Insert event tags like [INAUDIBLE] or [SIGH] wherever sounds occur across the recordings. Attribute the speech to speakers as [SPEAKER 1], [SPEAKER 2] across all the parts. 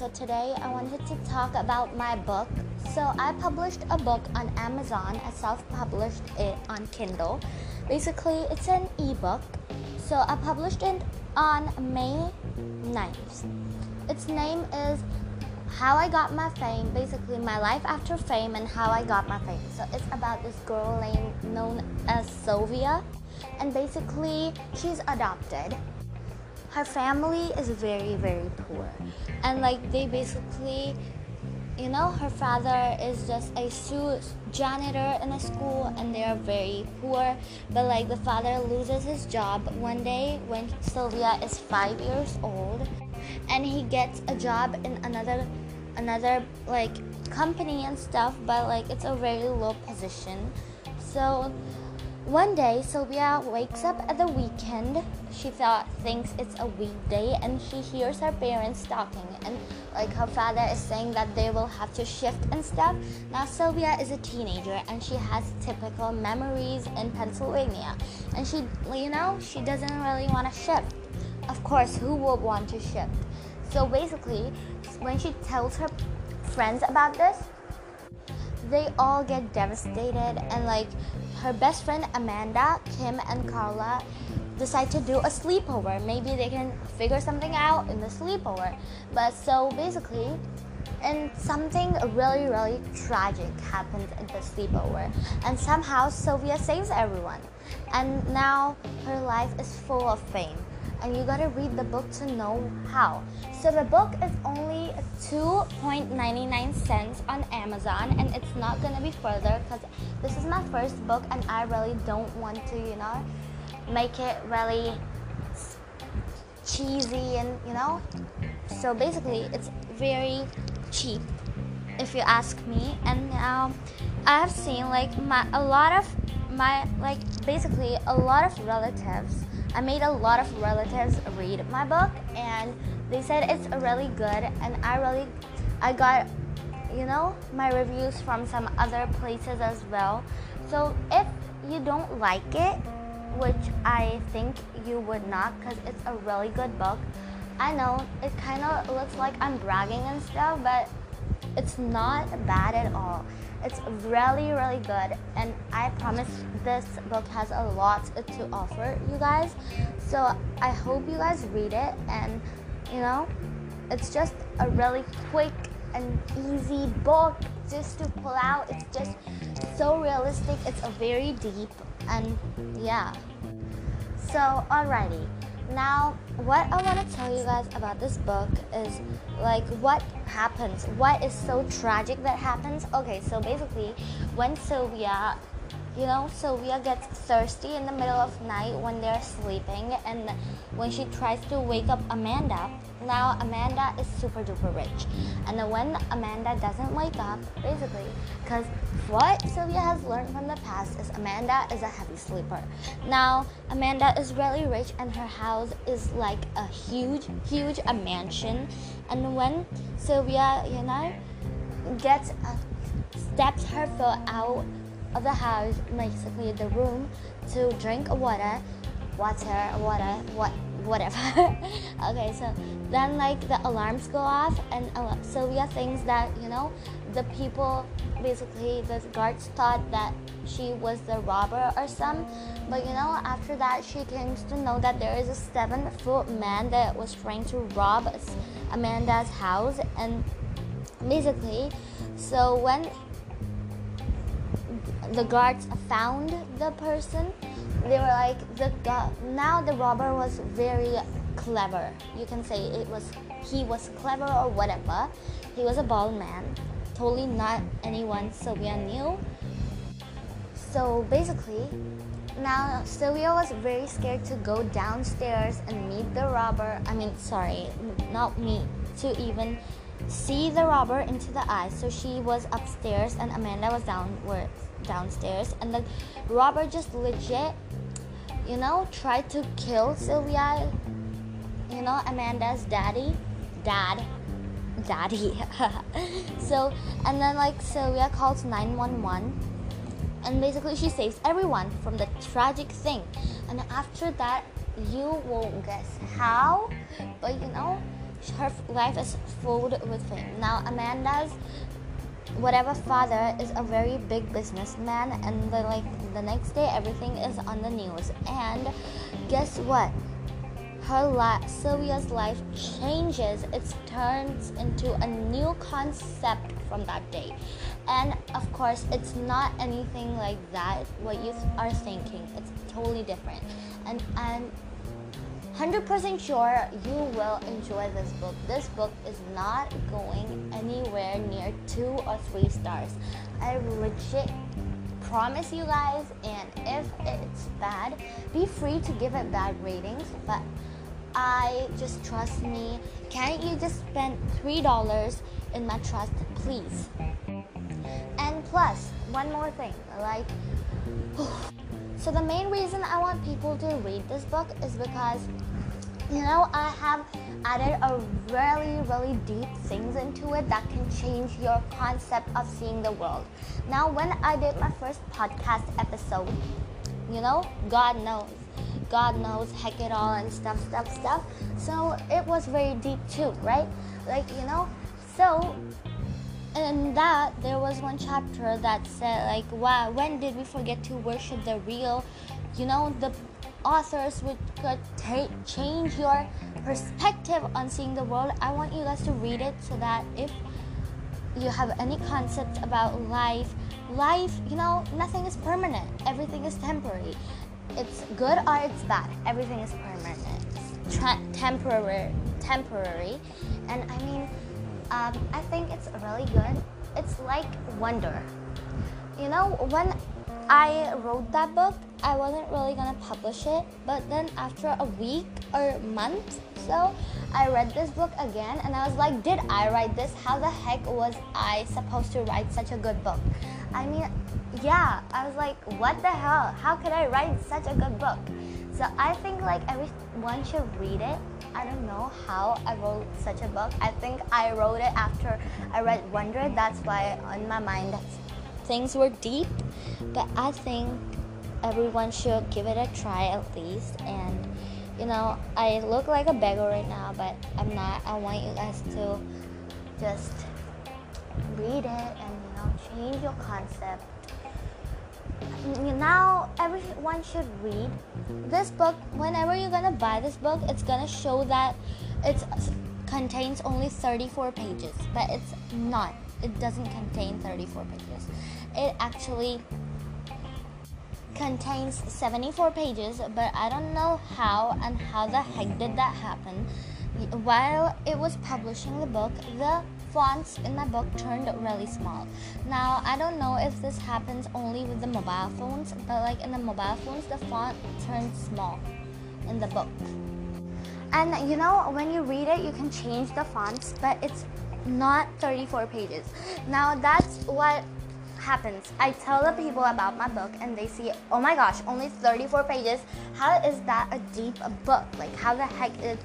[SPEAKER 1] so today I wanted to talk about my book. So I published a book on Amazon. I self-published it on Kindle. Basically, it's an ebook. So I published it on May 9th. Its name is How I Got My Fame, basically my life after fame and how I got my fame. So it's about this girl named known as Sylvia and basically she's adopted her family is very very poor. And like they basically you know her father is just a janitor in a school and they are very poor. But like the father loses his job one day when sylvia is five years old and he gets a job in another another like company and stuff but like it's a very low position. So one day, Sylvia wakes up at the weekend. She thought thinks it's a weekday, and she hears her parents talking, and like her father is saying that they will have to shift and stuff. Now Sylvia is a teenager, and she has typical memories in Pennsylvania, and she, you know, she doesn't really want to shift. Of course, who would want to shift? So basically, when she tells her friends about this, they all get devastated and like her best friend Amanda, Kim and Carla decide to do a sleepover. Maybe they can figure something out in the sleepover. But so basically, and something really really tragic happens in the sleepover and somehow sylvia saves everyone and now her life is full of fame and you gotta read the book to know how. So the book is only 2.99 cents on Amazon and it's not gonna be further because this is my first book and I really don't want to, you know, make it really cheesy and you know. So basically, it's very cheap if you ask me. And now I have seen like my a lot of my like basically a lot of relatives I made a lot of relatives read my book and they said it's really good and I really I got you know my reviews from some other places as well. So if you don't like it, which I think you would not cuz it's a really good book. I know it kind of looks like I'm bragging and stuff, but it's not bad at all. It's really, really good, and I promise this book has a lot to offer you guys. So I hope you guys read it, and you know, it's just a really quick and easy book just to pull out. It's just so realistic. It's a very deep, and yeah. So, alrighty. Now, what I want to tell you guys about this book is like what happens, what is so tragic that happens. Okay, so basically, when Sylvia you know, Sylvia gets thirsty in the middle of night when they're sleeping, and when she tries to wake up Amanda, now Amanda is super duper rich, and when Amanda doesn't wake up, basically, because what Sylvia has learned from the past is Amanda is a heavy sleeper. Now Amanda is really rich, and her house is like a huge, huge a mansion, and when Sylvia, you know, gets uh, steps her foot out of the house, basically the room, to drink water, water, water, what, whatever. [LAUGHS] okay, so then like the alarms go off, and Sylvia thinks that you know the people, basically the guards thought that she was the robber or some, but you know after that she comes to know that there is a seven foot man that was trying to rob Amanda's house, and basically, so when the guards found the person, they were like the now the robber was very clever. You can say it was he was clever or whatever. He was a bald man, totally not anyone Sylvia knew. So basically, now Sylvia was very scared to go downstairs and meet the robber. I mean, sorry, not meet to even see the robber into the eyes. So she was upstairs and Amanda was downwards downstairs. And the Robert just legit you know tried to kill Sylvia you know Amanda's daddy dad daddy. [LAUGHS] So and then like Sylvia calls 911 and basically she saves everyone from the tragic thing. And after that you won't guess how but you know her life is filled with fame. Now Amanda's whatever father is a very big businessman and the, like the next day everything is on the news. And guess what? Her life sylvia's life changes. It turns into a new concept from that day. And of course it's not anything like that what you are thinking. It's totally different. And and 100% sure you will enjoy this book. This book is not going anywhere near two or three stars. I legit promise you guys, and if it's bad, be free to give it bad ratings, but I just trust me. Can't you just spend $3 in my trust, please? And plus, one more thing, like, [SIGHS] oh, so the main reason I want people to read this book is because you know, I have added a really, really deep things into it that can change your concept of seeing the world. Now, when I did my first podcast episode, you know, God knows, God knows, heck it all, and stuff, stuff, stuff. So it was very deep too, right? Like, you know, so in that there was one chapter that said like wow when did we forget to worship the real you know the authors which could ta- change your perspective on seeing the world. I want you guys to read it so that if you have any concepts about life, life, you know, nothing is permanent. Everything is temporary. It's good or it's bad. Everything is permanent. Tra- temporary, temporary, and I mean, um, I think it's really good. It's like wonder. You know, when I wrote that book, I wasn't really gonna publish it, but then after a week or month so, I read this book again and I was like, did I write this? How the heck was I supposed to write such a good book? I mean, yeah, I was like, what the hell? How could I write such a good book? So I think like everyone should read it. I don't know how I wrote such a book. I think I wrote it after I read Wonder. That's why on my mind things were deep, but I think everyone should give it a try at least. And you know, I look like a beggar right now, but I'm not. I want you guys to just read it and you know change your concept. Mm, now everyone should read this book. Whenever you're gonna buy this book, it's gonna show that it contains only 34 pages, but it's not. It doesn't contain 34 pages it actually contains 74 pages, but I don't know how and how the heck did that happen. While it was publishing the book, the fonts in my book turned really small. Now, I don't know if this happens only with the mobile phones, but like in the mobile phones, the font turns small in the book. And you know, when you read it, you can change the fonts, but it's not 34 pages. Now, that's what happens. I tell the people about my book and they see, oh my gosh, only 34 pages. How is that a deep book? Like, how the heck is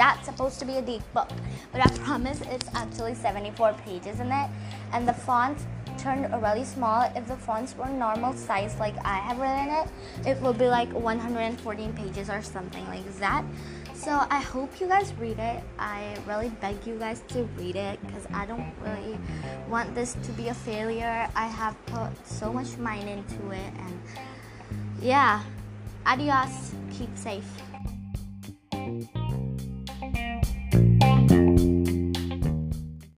[SPEAKER 1] that supposed to be a deep book? But I promise it's actually 74 pages in it. And the fonts turned really small. If the fonts were normal size like I have written it, it would be like 114 pages or something like that. So I hope you guys read it. I really beg you guys to read it because I don't really want this to be a failure. I have put so much mind into it and yeah. Adios. Keep safe.